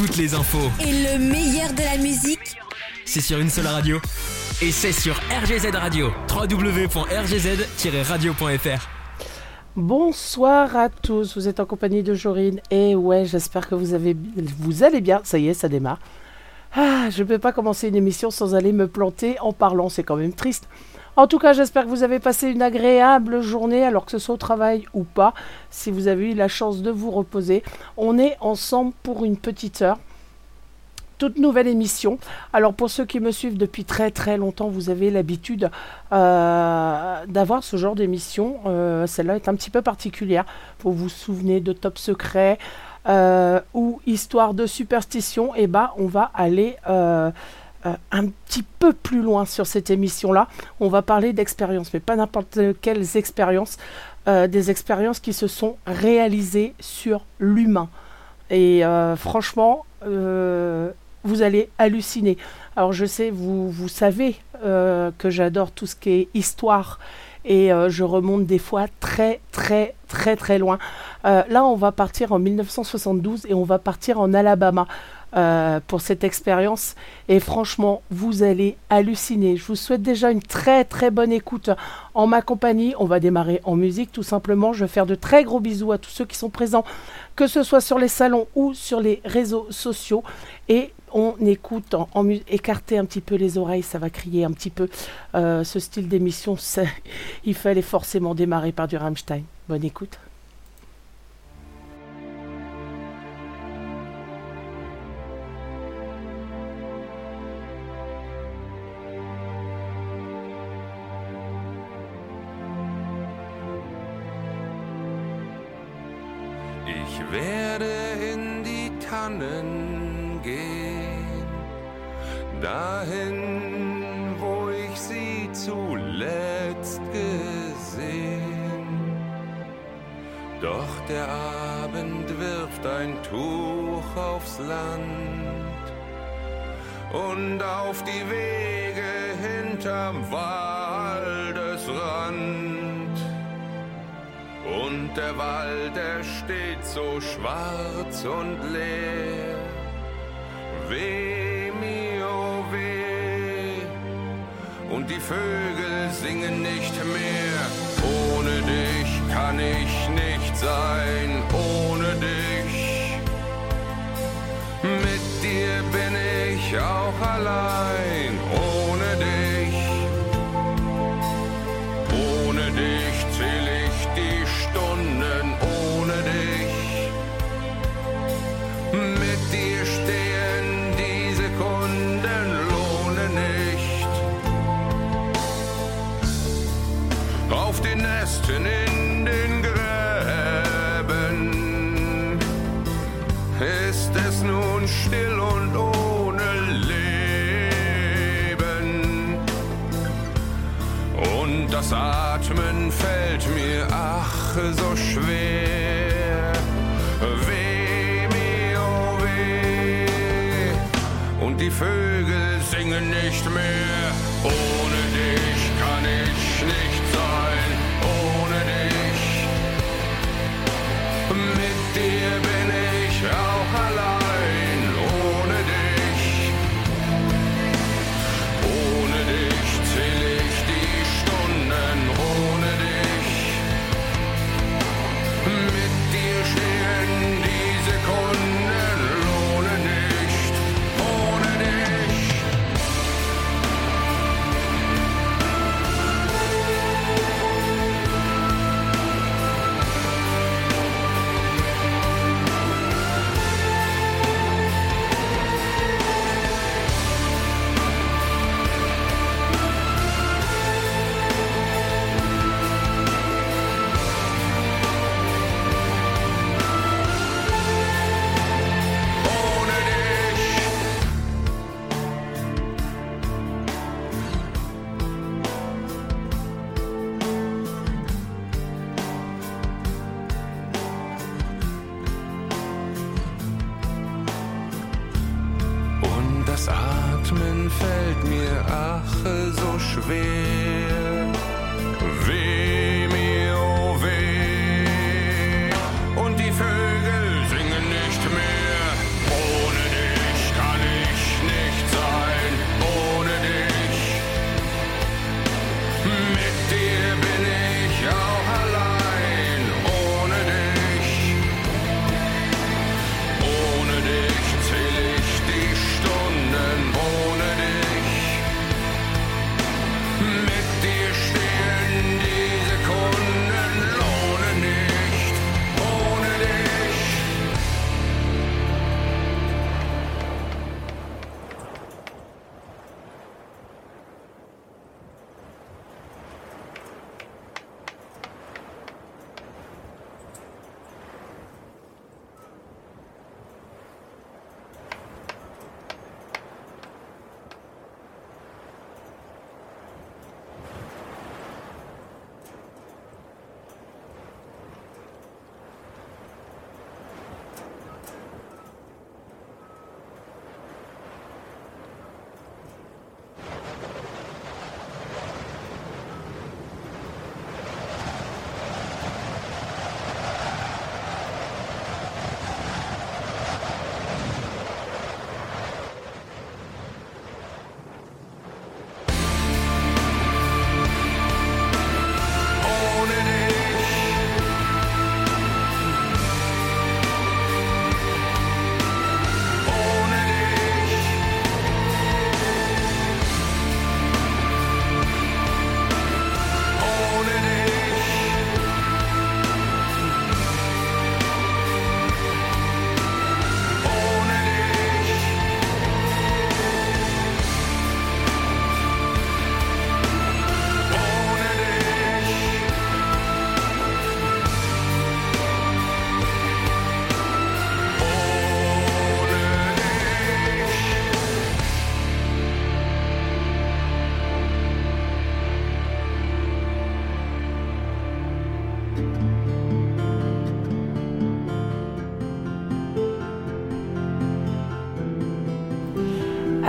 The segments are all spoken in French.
toutes les infos. Et le meilleur de la musique, C'est sur une seule radio. Et c'est sur RGZ Radio. www.rgz-radio.fr. Bonsoir à tous, vous êtes en compagnie de Jorine et ouais, j'espère que vous, avez, vous allez bien, ça y est, ça démarre. Ah, je ne peux pas commencer une émission sans aller me planter en parlant, c'est quand même triste. En tout cas, j'espère que vous avez passé une agréable journée, alors que ce soit au travail ou pas, si vous avez eu la chance de vous reposer. On est ensemble pour une petite heure toute nouvelle émission. Alors pour ceux qui me suivent depuis très très longtemps, vous avez l'habitude euh, d'avoir ce genre d'émission. Euh, Celle-là est un petit peu particulière. Vous vous souvenez de Top Secret euh, ou Histoire de superstition. Et bah on va aller euh, un petit peu plus loin sur cette émission-là. On va parler d'expériences, mais pas n'importe quelles expériences. euh, des expériences qui se sont réalisées sur l'humain. Et euh, franchement, vous allez halluciner. Alors je sais, vous, savez que j'adore tout ce qui est histoire et je remonte des fois très très très très loin. Là, on va partir en 1972 et on va partir en Alabama. Euh, pour cette expérience et franchement vous allez halluciner. Je vous souhaite déjà une très très bonne écoute en ma compagnie. On va démarrer en musique tout simplement. Je vais faire de très gros bisous à tous ceux qui sont présents que ce soit sur les salons ou sur les réseaux sociaux. Et on écoute en, en un petit peu les oreilles, ça va crier un petit peu. Euh, ce style d'émission, il fallait forcément démarrer par du Rammstein. Bonne écoute. Es nun still und ohne Leben. Und das Atmen fällt mir ach so schwer. Weh, mir, oh weh. Und die Vögel singen nicht mehr. Ohne dich kann ich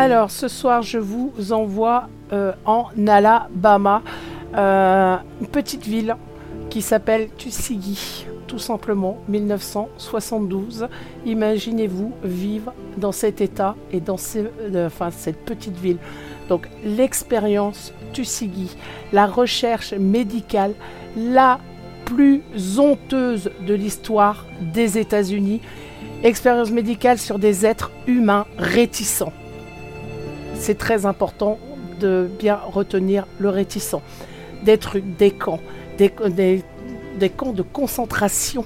Alors, ce soir, je vous envoie euh, en Alabama, euh, une petite ville qui s'appelle Tuskegee, tout simplement, 1972. Imaginez-vous vivre dans cet état et dans euh, cette petite ville. Donc, l'expérience Tuskegee, la recherche médicale, la plus honteuse de l'histoire des États-Unis. Expérience médicale sur des êtres humains réticents. C'est très important de bien retenir le réticent. Trucs, des camps, des, des- des camps de concentration.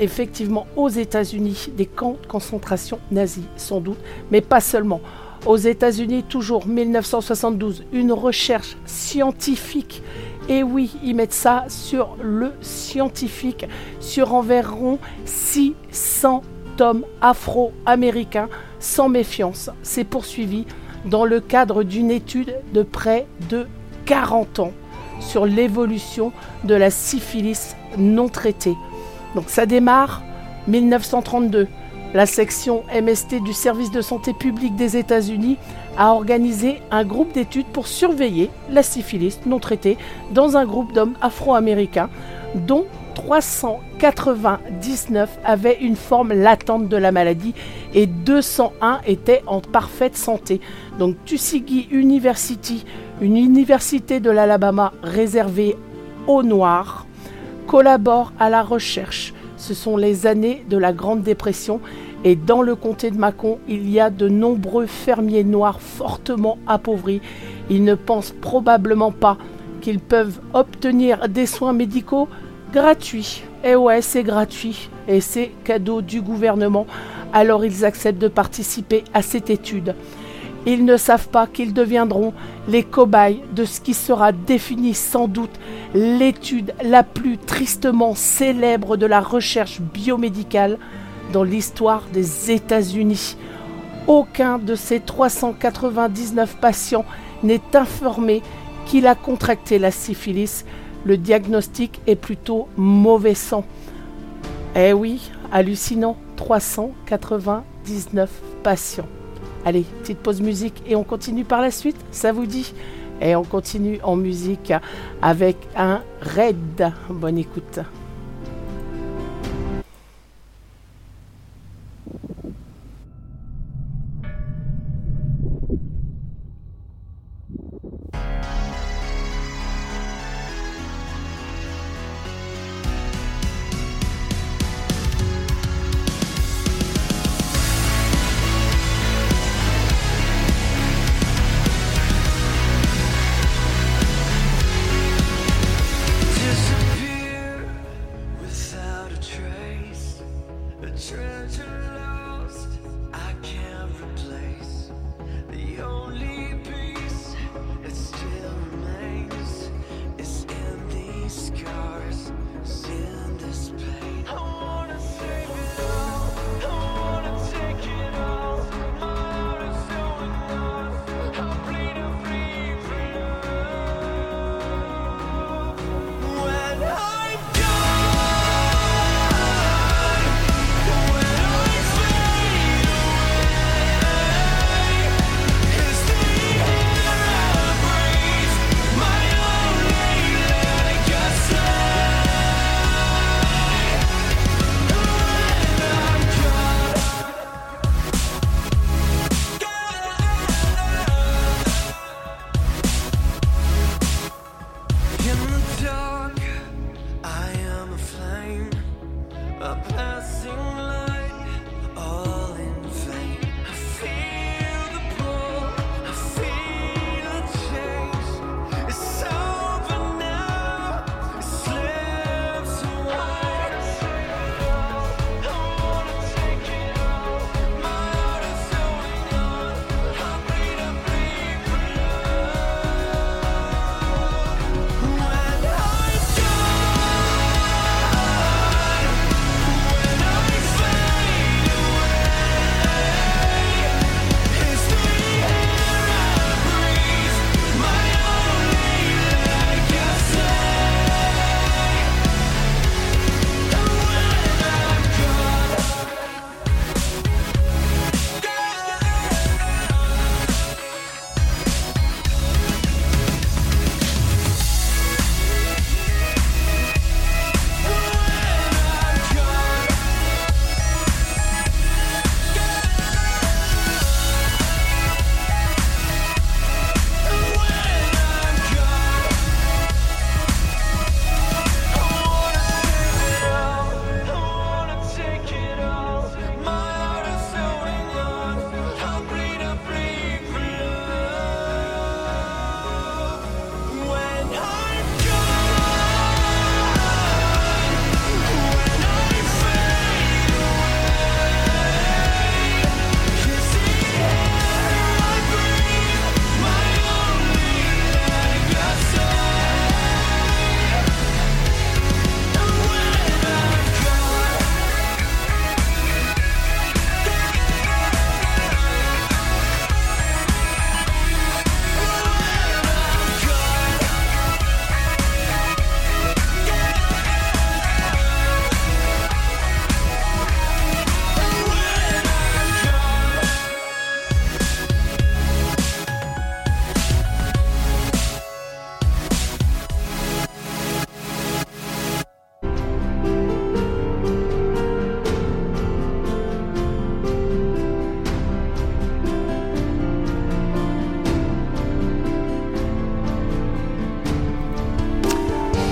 Effectivement, aux États-Unis, des camps de concentration nazis, sans doute, mais pas seulement. Aux États-Unis, toujours 1972, une recherche scientifique. Et oui, ils mettent ça sur le scientifique, sur environ 600 hommes afro-américains, sans méfiance. C'est poursuivi dans le cadre d'une étude de près de 40 ans sur l'évolution de la syphilis non traitée. Donc ça démarre 1932. La section MST du service de santé publique des États-Unis a organisé un groupe d'études pour surveiller la syphilis non traitée dans un groupe d'hommes afro-américains dont 399 avaient une forme latente de la maladie et 201 étaient en parfaite santé. Donc Tuskegee University, une université de l'Alabama réservée aux Noirs, collabore à la recherche. Ce sont les années de la Grande Dépression et dans le comté de Macon, il y a de nombreux fermiers noirs fortement appauvris. Ils ne pensent probablement pas qu'ils peuvent obtenir des soins médicaux gratuits. Et ouais, c'est gratuit et c'est cadeau du gouvernement. Alors ils acceptent de participer à cette étude. Ils ne savent pas qu'ils deviendront les cobayes de ce qui sera défini sans doute l'étude la plus tristement célèbre de la recherche biomédicale dans l'histoire des États-Unis. Aucun de ces 399 patients n'est informé qu'il a contracté la syphilis. Le diagnostic est plutôt mauvais sang. Eh oui, hallucinant, 399 patients. Allez, petite pause musique et on continue par la suite, ça vous dit? Et on continue en musique avec un raid. Bonne écoute.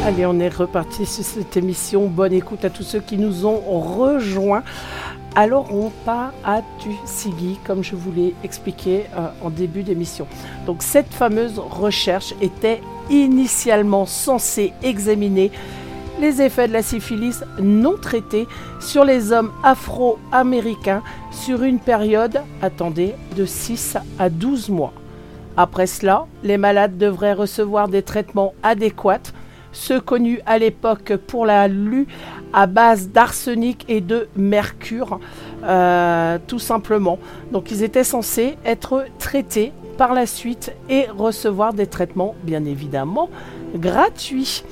Allez, on est reparti sur cette émission. Bonne écoute à tous ceux qui nous ont rejoints. Alors, on part à Tuskegee, comme je vous l'ai expliqué euh, en début d'émission. Donc, cette fameuse recherche était initialement censée examiner les effets de la syphilis non traités sur les hommes afro-américains sur une période, attendez, de 6 à 12 mois. Après cela, les malades devraient recevoir des traitements adéquats, ceux connus à l'époque pour la lue à base d'arsenic et de mercure, euh, tout simplement. Donc ils étaient censés être traités par la suite et recevoir des traitements, bien évidemment, gratuits.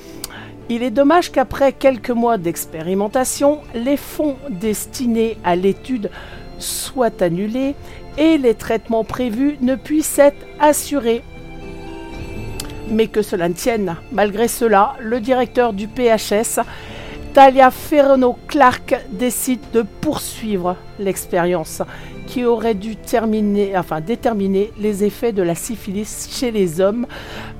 Il est dommage qu'après quelques mois d'expérimentation, les fonds destinés à l'étude soient annulés et les traitements prévus ne puissent être assurés. Mais que cela ne tienne, malgré cela, le directeur du PHS, Talia Ferrano Clark, décide de poursuivre l'expérience qui aurait dû terminer, enfin, déterminer les effets de la syphilis chez les hommes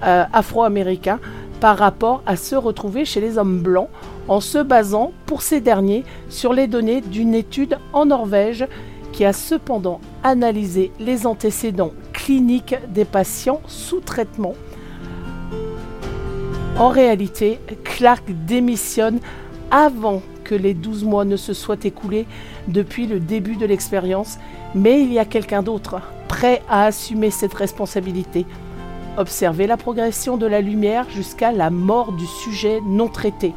euh, afro-américains par rapport à ceux retrouvés chez les hommes blancs en se basant pour ces derniers sur les données d'une étude en Norvège qui a cependant analysé les antécédents cliniques des patients sous traitement. En réalité, Clark démissionne avant que les 12 mois ne se soient écoulés depuis le début de l'expérience, mais il y a quelqu'un d'autre prêt à assumer cette responsabilité. Observer la progression de la lumière jusqu'à la mort du sujet non traité.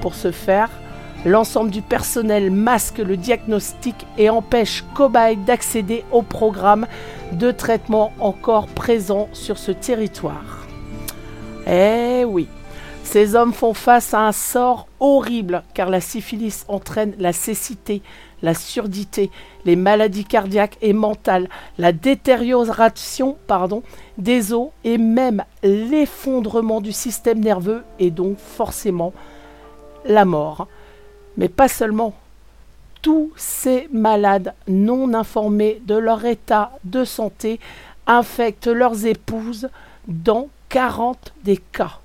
Pour ce faire, l'ensemble du personnel masque le diagnostic et empêche Cobaye d'accéder au programme de traitement encore présent sur ce territoire. Eh oui, ces hommes font face à un sort horrible car la syphilis entraîne la cécité, la surdité, les maladies cardiaques et mentales, la détérioration des os et même l'effondrement du système nerveux et donc forcément la mort. Mais pas seulement. Tous ces malades non informés de leur état de santé infectent leurs épouses dans 40 des cas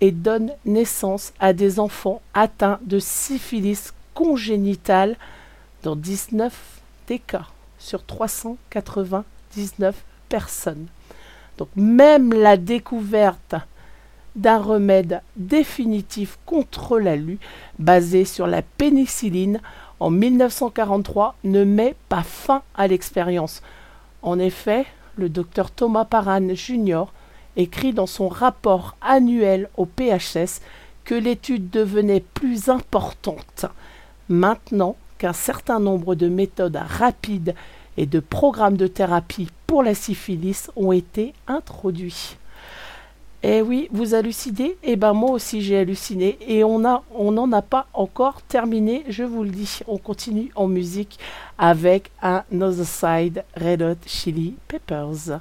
et donnent naissance à des enfants atteints de syphilis congénitale dans 19 des cas sur 399 personnes. Donc même la découverte d'un remède définitif contre la lue basé sur la pénicilline en 1943 ne met pas fin à l'expérience. En effet, le docteur Thomas Paran Jr. écrit dans son rapport annuel au PHS que l'étude devenait plus importante maintenant qu'un certain nombre de méthodes rapides et de programmes de thérapie pour la syphilis ont été introduits. Eh oui, vous hallucinez? Eh ben moi aussi j'ai halluciné et on on n'en a pas encore terminé, je vous le dis. On continue en musique avec un Other Side Red Hot Chili Peppers.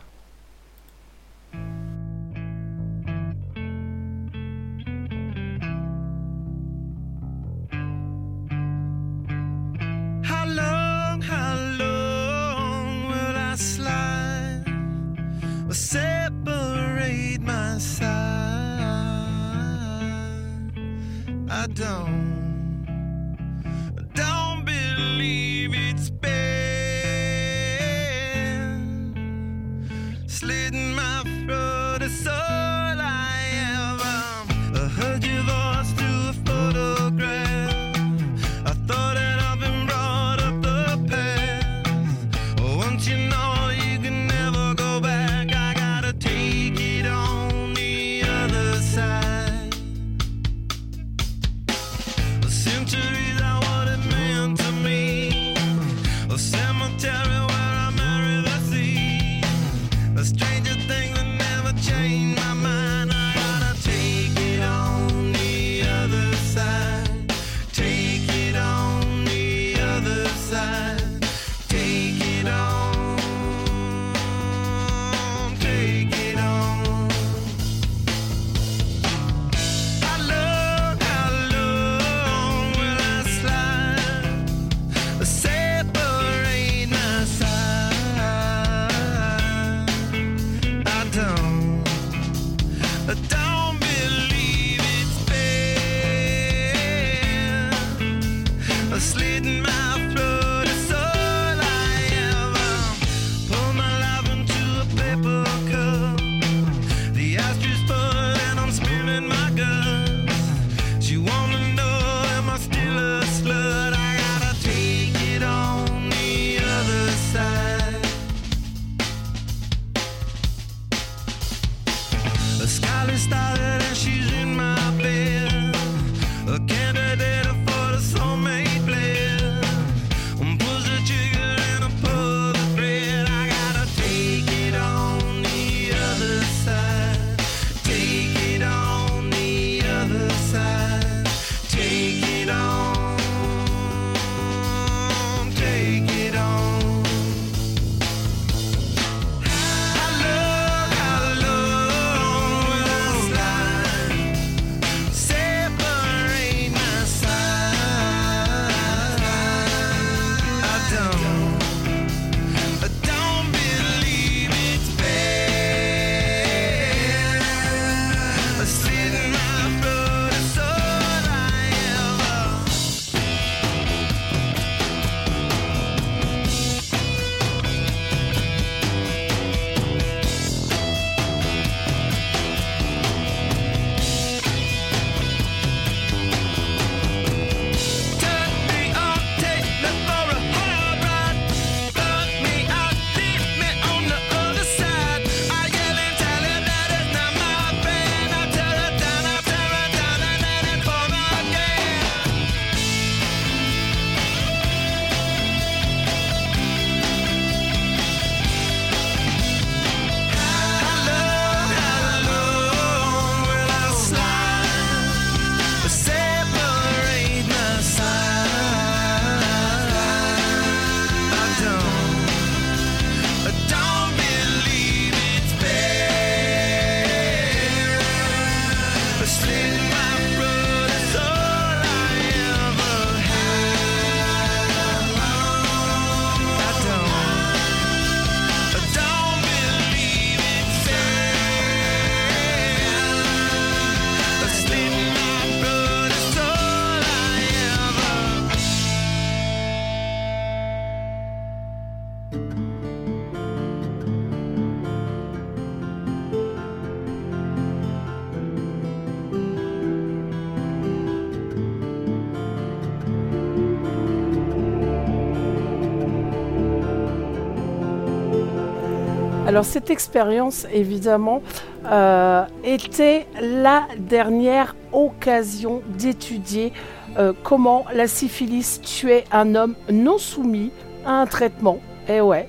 Alors cette expérience, évidemment, euh, était la dernière occasion d'étudier euh, comment la syphilis tuait un homme non soumis à un traitement. Et ouais.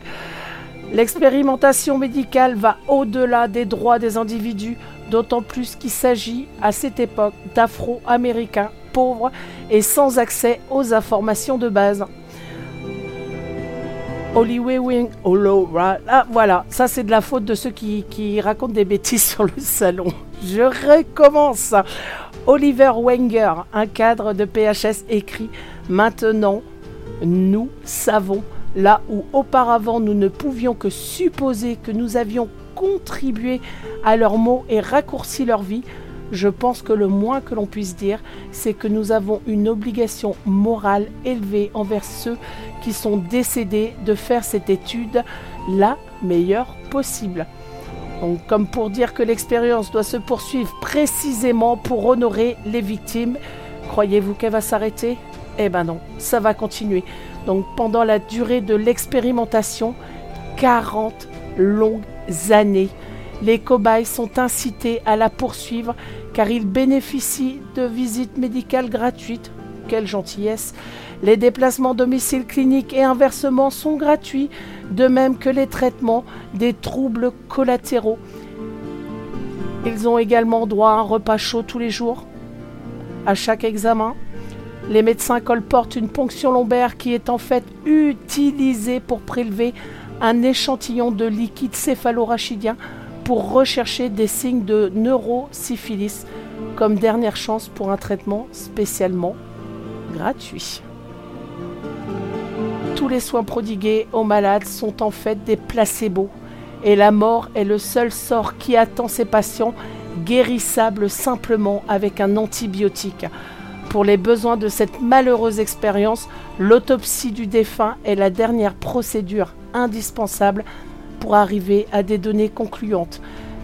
L'expérimentation médicale va au-delà des droits des individus, d'autant plus qu'il s'agit à cette époque d'Afro-Américains pauvres et sans accès aux informations de base. Wing, Holo, ra- ah, voilà, ça c'est de la faute de ceux qui, qui racontent des bêtises sur le salon. Je recommence. Oliver Wenger, un cadre de PHS écrit Maintenant, nous savons là où auparavant nous ne pouvions que supposer que nous avions contribué à leurs maux et raccourci leur vie. Je pense que le moins que l'on puisse dire, c'est que nous avons une obligation morale élevée envers ceux qui sont décédés de faire cette étude la meilleure possible. Donc, comme pour dire que l'expérience doit se poursuivre précisément pour honorer les victimes, croyez-vous qu'elle va s'arrêter? Eh ben non, ça va continuer. Donc pendant la durée de l'expérimentation, 40 longues années, les cobayes sont incités à la poursuivre car ils bénéficient de visites médicales gratuites. Quelle gentillesse Les déplacements domicile clinique et inversement sont gratuits, de même que les traitements des troubles collatéraux. Ils ont également droit à un repas chaud tous les jours. À chaque examen, les médecins colportent une ponction lombaire qui est en fait utilisée pour prélever un échantillon de liquide céphalorachidien pour rechercher des signes de neurosyphilis comme dernière chance pour un traitement spécialement gratuit. Tous les soins prodigués aux malades sont en fait des placebos et la mort est le seul sort qui attend ces patients guérissables simplement avec un antibiotique. Pour les besoins de cette malheureuse expérience, l'autopsie du défunt est la dernière procédure indispensable pour arriver à des données concluantes.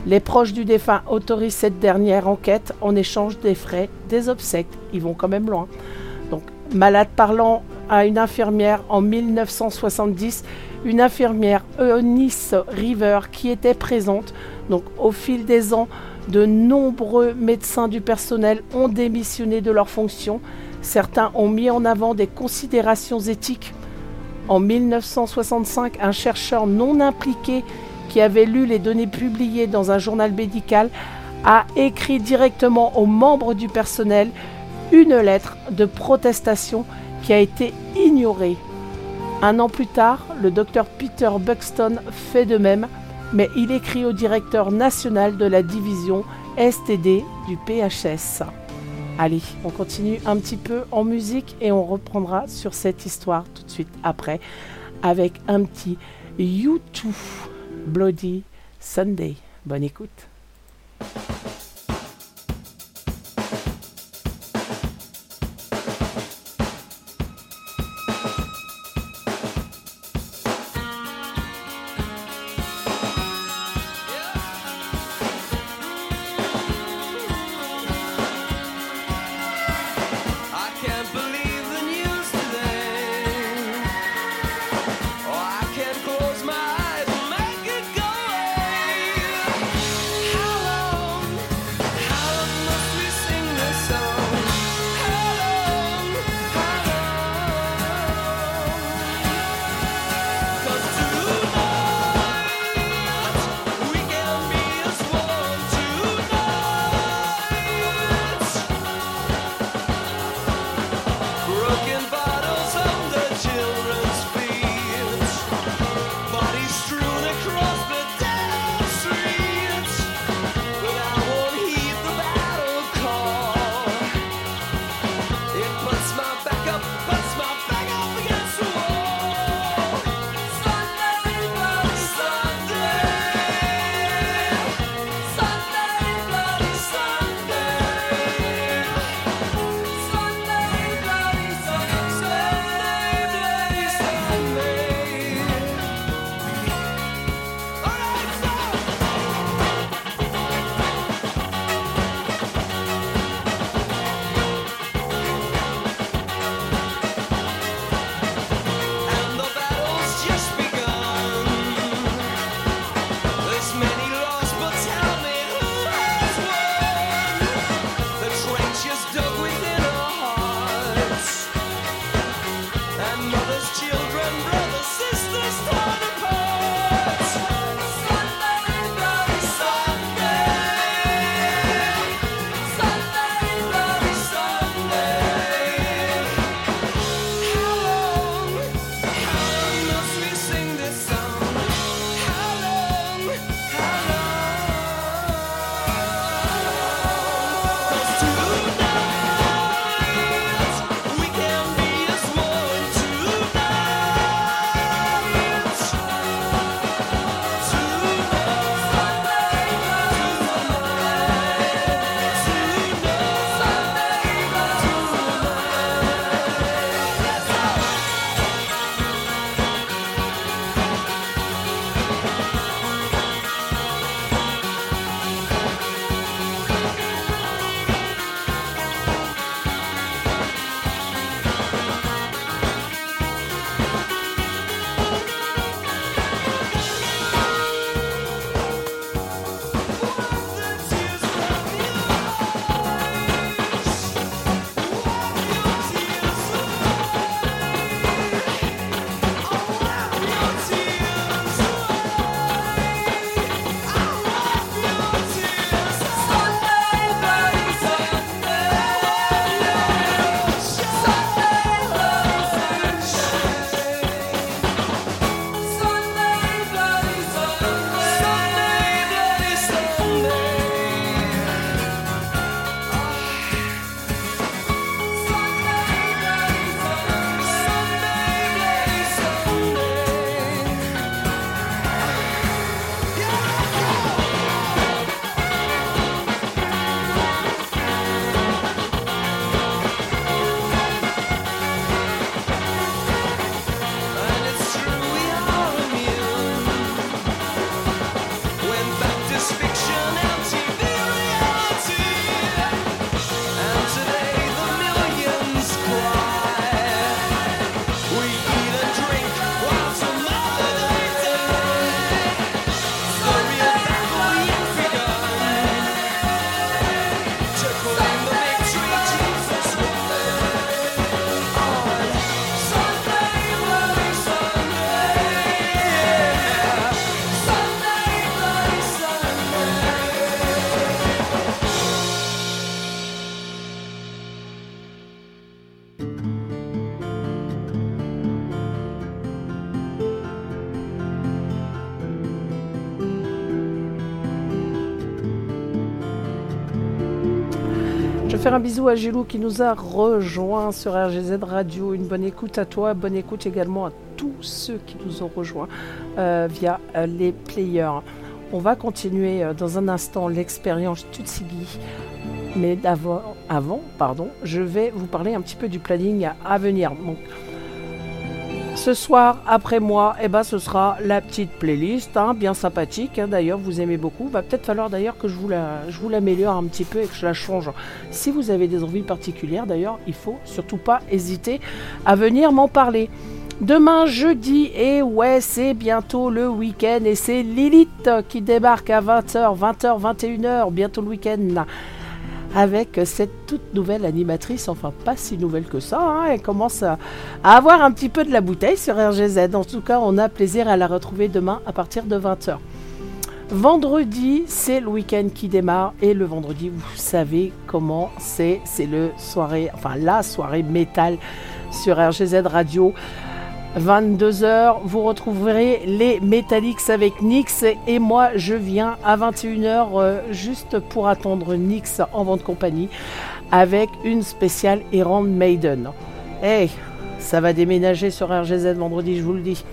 Les proches du défunt autorisent cette dernière enquête en échange des frais des obsèques. Ils vont quand même loin. Donc, malade parlant à une infirmière en 1970, une infirmière Eunice River qui était présente. Donc, au fil des ans, de nombreux médecins du personnel ont démissionné de leurs fonctions. Certains ont mis en avant des considérations éthiques. En 1965, un chercheur non impliqué qui avait lu les données publiées dans un journal médical a écrit directement aux membres du personnel une lettre de protestation qui a été ignorée. Un an plus tard, le docteur Peter Buxton fait de même, mais il écrit au directeur national de la division STD du PHS. Allez, on continue un petit peu en musique et on reprendra sur cette histoire tout de suite après avec un petit U2 Bloody Sunday. Bonne écoute. Un bisou à Gilou qui nous a rejoint sur RGZ Radio. Une bonne écoute à toi, bonne écoute également à tous ceux qui nous ont rejoints euh, via euh, les players. On va continuer euh, dans un instant l'expérience Tutsigi. Mais d'avant, avant, pardon, je vais vous parler un petit peu du planning à, venir. Ce soir, après moi, eh ben, ce sera la petite playlist, hein, bien sympathique. hein, d'ailleurs, vous aimez beaucoup. Va peut-être falloir d'ailleurs que je vous la, je l'améliore un petit peu et que je la change. Si vous avez des envies particulières, d'ailleurs, il faut surtout pas hésiter à venir m'en parler. Demain jeudi, et ouais, c'est bientôt le week-end et c'est Lilith qui débarque à 20h, 20h, 21h, bientôt le week-end avec cette toute nouvelle animatrice, enfin pas si nouvelle que ça, hein, elle commence à, avoir un petit peu de la bouteille sur RGZ. En tout cas, on a plaisir à la retrouver demain à partir de 20h. Vendredi, c'est le week-end qui démarre et le vendredi, vous savez comment c'est, c'est le soirée, enfin la soirée métal sur RGZ Radio. 22h, vous retrouverez les Metallics avec Nix et moi je viens à 21h euh, juste pour attendre Nix en vente compagnie avec une spéciale Iron Maiden. Hey, ça va déménager sur RGZ vendredi, je vous le dis.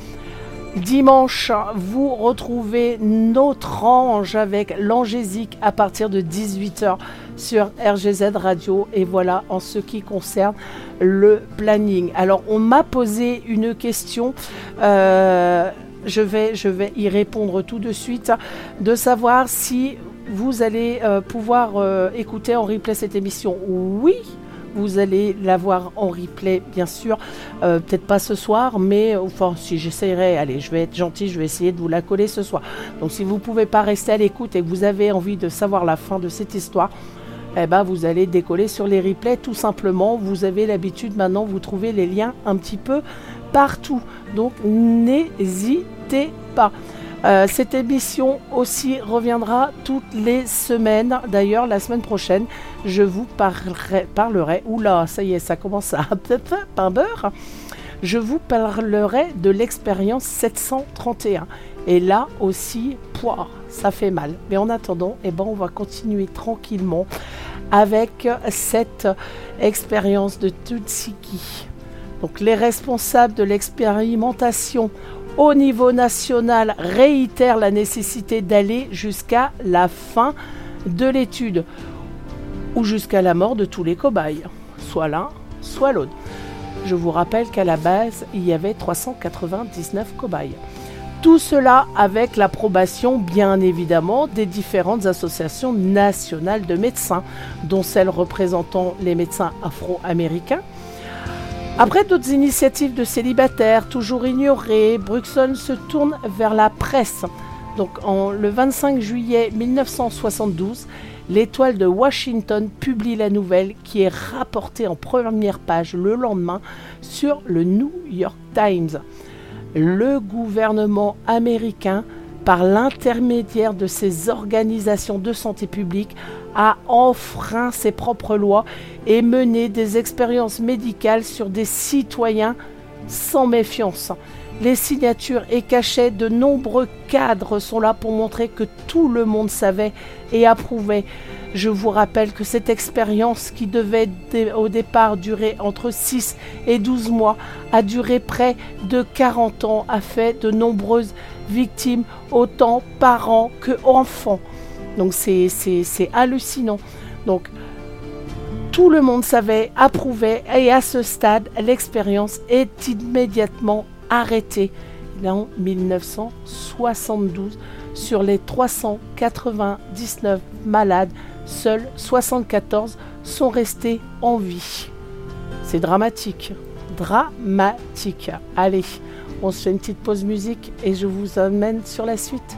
Dimanche, vous retrouvez notre ange avec l'angésique à partir de 18h sur RGZ Radio. Et voilà en ce qui concerne le planning. Alors, on m'a posé une question. euh, je, vais, je vais y répondre tout de suite. De savoir si vous allez euh, pouvoir euh, écouter en replay cette émission. Oui. Vous allez la voir en replay, bien sûr. Euh, Peut-être pas ce soir, mais enfin, si j'essayerai, allez, je vais être gentil, je vais essayer de vous la coller ce soir. Donc, si vous pouvez pas rester à l'écoute et que vous avez envie de savoir la fin de cette histoire, eh ben, vous allez décoller sur les replays tout simplement. Vous avez l'habitude maintenant, vous trouvez les liens un petit peu partout. Donc n'hésitez pas. Euh, cette émission aussi reviendra toutes les semaines. D'ailleurs, la semaine prochaine, je vous parlerai, parlerai oula, ça y est, ça commence à pain beurre. Je vous parlerai de l'expérience 731. Et là aussi, poire, ça fait mal. Mais en attendant, eh ben, on va continuer tranquillement avec cette expérience de Tutsiki. Donc les responsables de l'expérimentation au niveau national réitèrent la nécessité d'aller jusqu'à la fin de l'étude ou jusqu'à la mort de tous les cobayes, soit l'un, soit l'autre. Je vous rappelle qu'à la base, il y avait 399 cobayes. Tout cela avec l'approbation, bien évidemment, des différentes associations nationales de médecins, dont celle représentant les médecins afro-américains. Après d'autres initiatives de célibataires toujours ignorées, Bruxelles se tourne vers la presse. Donc le 25 juillet 1972, l'étoile de Washington publie la nouvelle qui est rapportée en première page le lendemain sur le New York Times le gouvernement américain, par l'intermédiaire de ses organisations de santé publique, a enfreint ses propres lois et mené des expériences médicales sur des citoyens sans méfiance. Les signatures et cachets de nombreux cadres sont là pour montrer que tout le monde savait et approuvait. Je vous rappelle que cette expérience qui devait au départ durer entre 6 et 12 mois a duré près de 40 ans, a fait de nombreuses victimes, autant parents que enfants. Donc c'est hallucinant. Donc tout le monde savait, approuvait, et à ce stade, l'expérience est immédiatement arrêtée. En 1972, sur les 399 malades, seuls 74 sont restés en vie. C'est dramatique, dramatique. Allez, on se fait une petite pause musique et je vous amène sur la suite.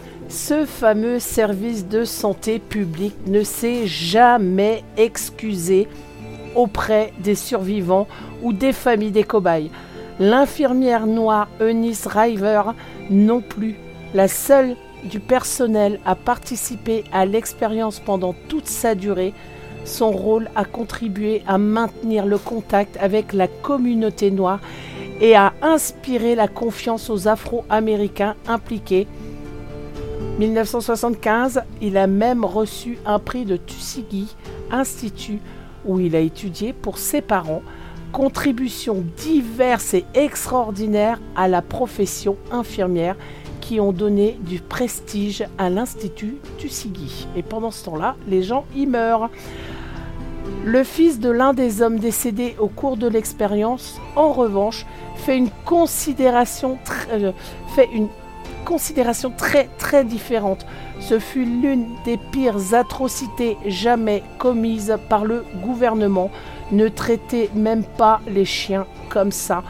ce fameux service de santé publique ne s'est jamais excusé auprès des survivants ou des familles des cobayes. L'infirmière noire Eunice River non plus, la seule du personnel à participer à l'expérience pendant toute sa durée. Son rôle a contribué à maintenir le contact avec la communauté noire et à inspirer la confiance aux Afro-Américains impliqués 1975, il a même reçu un prix de Tuskegee Institut où il a étudié pour ses parents, contributions diverses et extraordinaires à la profession infirmière qui ont donné du prestige à l'Institut Tuskegee. Et pendant ce temps-là, les gens y meurent. Le fils de l'un des hommes décédés au cours de l'expérience, en revanche, fait une considération euh, fait une considération très très différente. Ce fut l'une des pires atrocités jamais commises par le gouvernement. Ne traitez même pas les chiens comme ça.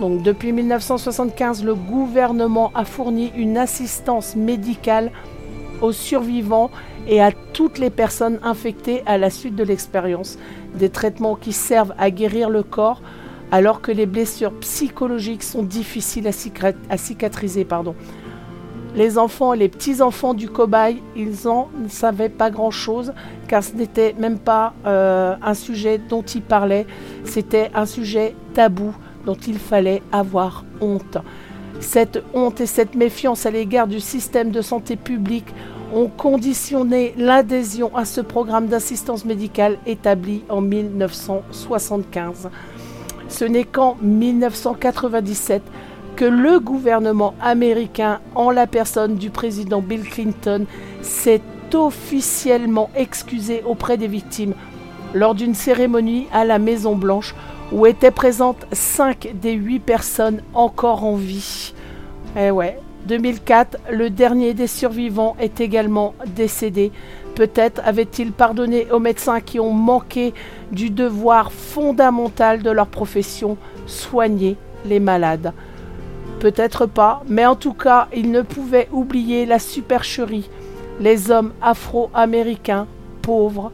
Donc depuis 1975, le gouvernement a fourni une assistance médicale aux survivants et à toutes les personnes infectées à la suite de l'expérience. Des traitements qui servent à guérir le corps alors que les blessures psychologiques sont difficiles à cicatriser. Pardon. Les enfants les petits-enfants du cobaye, ils en savaient pas grand-chose, car ce n'était même pas euh, un sujet dont ils parlaient, c'était un sujet tabou dont il fallait avoir honte. Cette honte et cette méfiance à l'égard du système de santé publique ont conditionné l'adhésion à ce programme d'assistance médicale établi en 1975. Ce n'est qu'en 1997 le gouvernement américain, en la personne du président Bill Clinton, s'est officiellement excusé auprès des victimes lors d'une cérémonie à la Maison Blanche où étaient présentes 5 des 8 personnes encore en vie. Eh ouais, 2004, le dernier des survivants est également décédé. Peut-être avait-il pardonné aux médecins qui ont manqué du devoir fondamental de leur profession, soigner les malades. Peut-être pas, mais en tout cas, il ne pouvait oublier la supercherie, les hommes afro-américains, pauvres,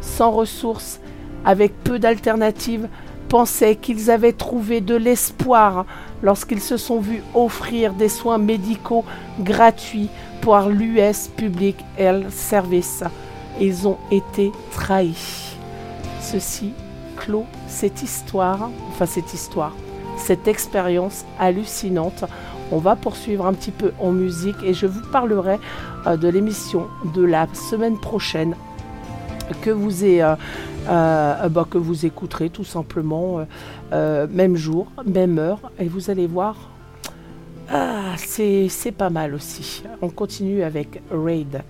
sans ressources, avec peu d'alternatives, pensaient qu'ils avaient trouvé de l'espoir lorsqu'ils se sont vus offrir des soins médicaux gratuits par l'US Public Health Service. Ils ont été trahis. Ceci clôt cette histoire, enfin cette histoire, cette expérience hallucinante. On va poursuivre un petit peu en musique et je vous parlerai euh, de l'émission de la semaine prochaine que vous, euh, euh, bah, que vous écouterez tout simplement, même jour, même heure, et vous allez voir, ah, c'est pas mal aussi. On continue avec Raid.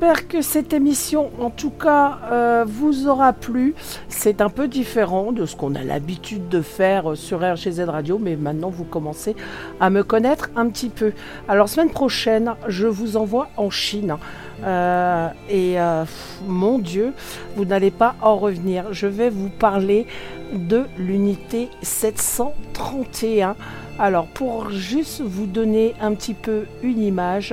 J'espère que cette émission, en tout cas, euh, vous aura plu. C'est un peu différent de ce qu'on a l'habitude de faire sur RGZ Radio, mais maintenant vous commencez à me connaître un petit peu. Alors, semaine prochaine, je vous envoie en Chine. Euh, et euh, mon Dieu, vous n'allez pas en revenir. Je vais vous parler de l'unité 731. Alors, pour juste vous donner un petit peu une image,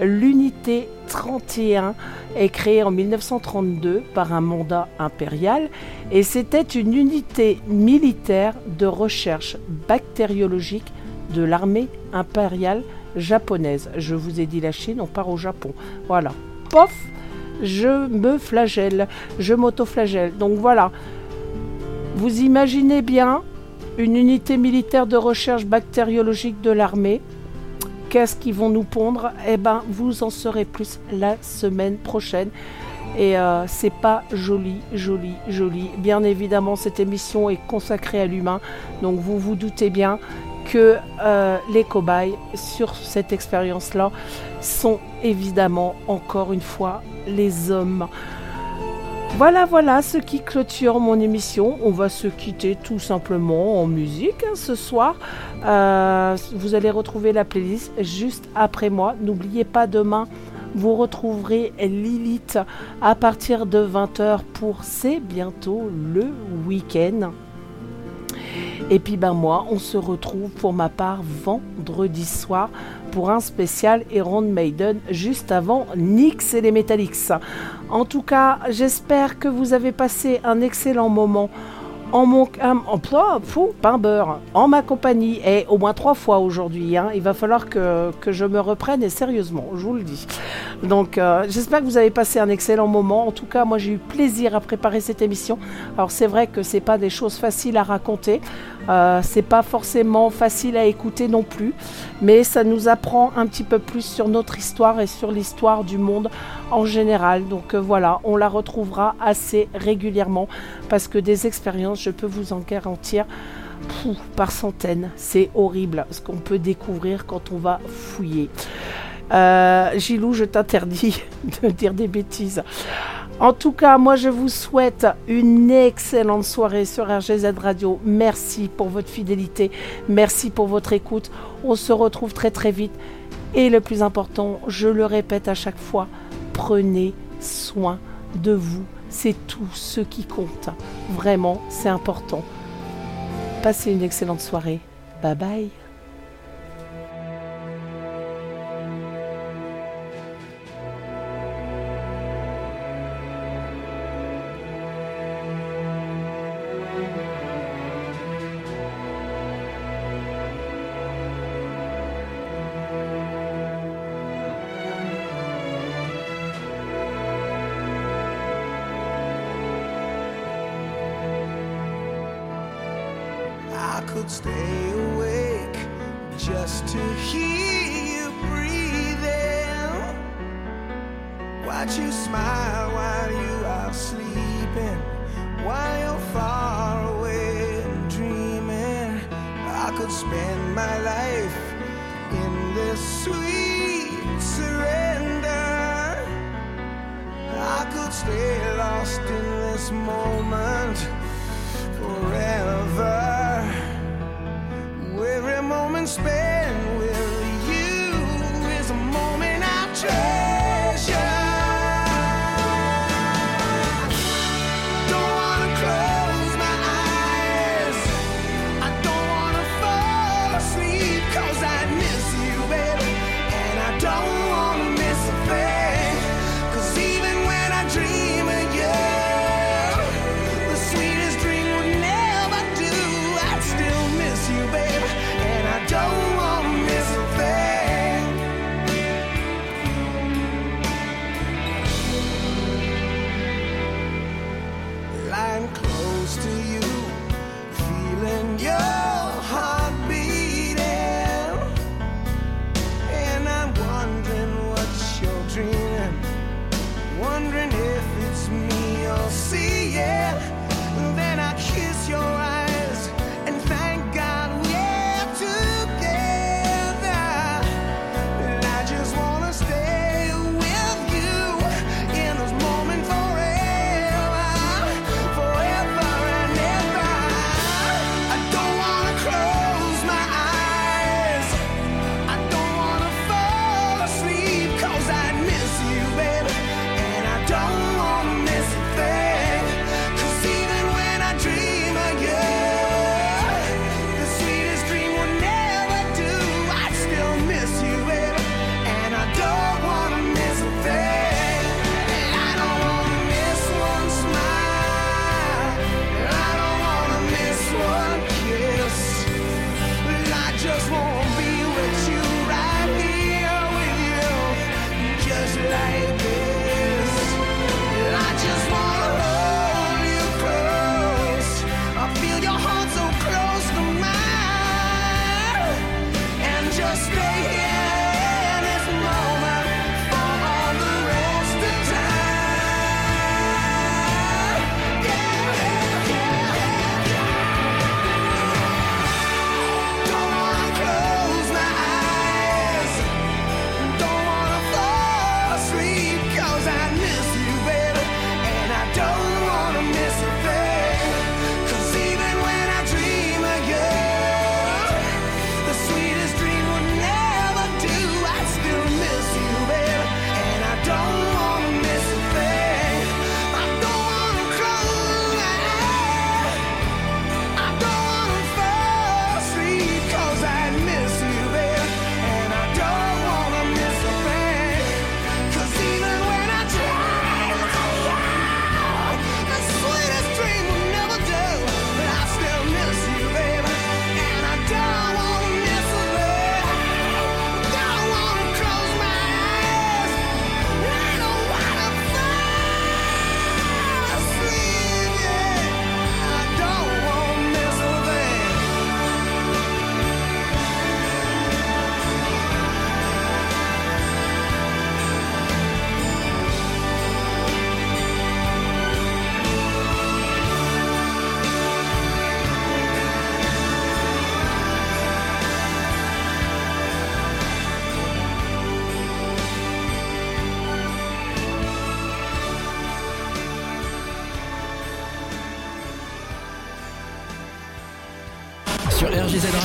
l'unité 31 est créée en 1932 par un mandat impérial et c'était une unité militaire de recherche bactériologique de l'armée impériale japonaise. Je vous ai dit la Chine, on part au Japon. Voilà. Pof Je me flagelle, je m'auto-flagelle. Donc voilà. Vous imaginez bien une unité militaire de recherche bactériologique de l'armée. Qu'est-ce qu'ils vont nous pondre? Eh ben, vous en saurez plus la semaine prochaine. Et euh, c'est pas joli, joli, joli. Bien évidemment, cette émission est consacrée à l'humain. Donc vous vous doutez bien que euh, les cobayes sur cette expérience-là sont évidemment encore une fois les hommes. Voilà, voilà ce qui clôture mon émission. On va se quitter tout simplement en musique hein, ce soir. Euh, vous allez retrouver la playlist juste après moi. N'oubliez pas demain, vous retrouverez Lilith à partir de 20h pour C'est bientôt le week-end. Et puis ben moi, on se retrouve pour ma part vendredi soir pour un spécial Iron Maiden juste avant Nyx et les Metallics. En tout cas, j'espère que vous avez passé un excellent moment en mon oh, fou, pain beurre, en ma compagnie et au moins trois fois aujourd'hui. hein. Il va falloir que, que je me reprenne et sérieusement, je vous le dis. Donc euh, j'espère que vous avez passé un excellent moment. En tout cas, moi j'ai eu plaisir à préparer cette émission. Alors c'est vrai que c'est pas des choses faciles à raconter, euh, c'est pas forcément facile à écouter non plus, mais ça nous apprend un petit peu plus sur notre histoire et sur l'histoire du monde en général. Donc euh, voilà, on la retrouvera assez régulièrement parce que des expériences, je peux vous en garantir, par centaines. C'est horrible ce qu'on peut découvrir quand on va fouiller. Euh, Gilou, je t'interdis de dire des bêtises. En tout cas, moi je vous souhaite une excellente soirée sur RGZ Radio. Merci pour votre fidélité, merci pour votre écoute. On se retrouve très très vite. Et le plus important, je le répète à chaque fois, prenez soin de vous. C'est tout ce qui compte. Vraiment, c'est important. Passez une excellente soirée. Bye bye.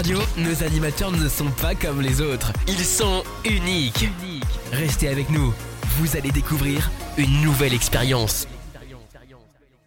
Nos animateurs ne sont pas comme les autres. Ils sont uniques. Restez avec nous. Vous allez découvrir une nouvelle expérience.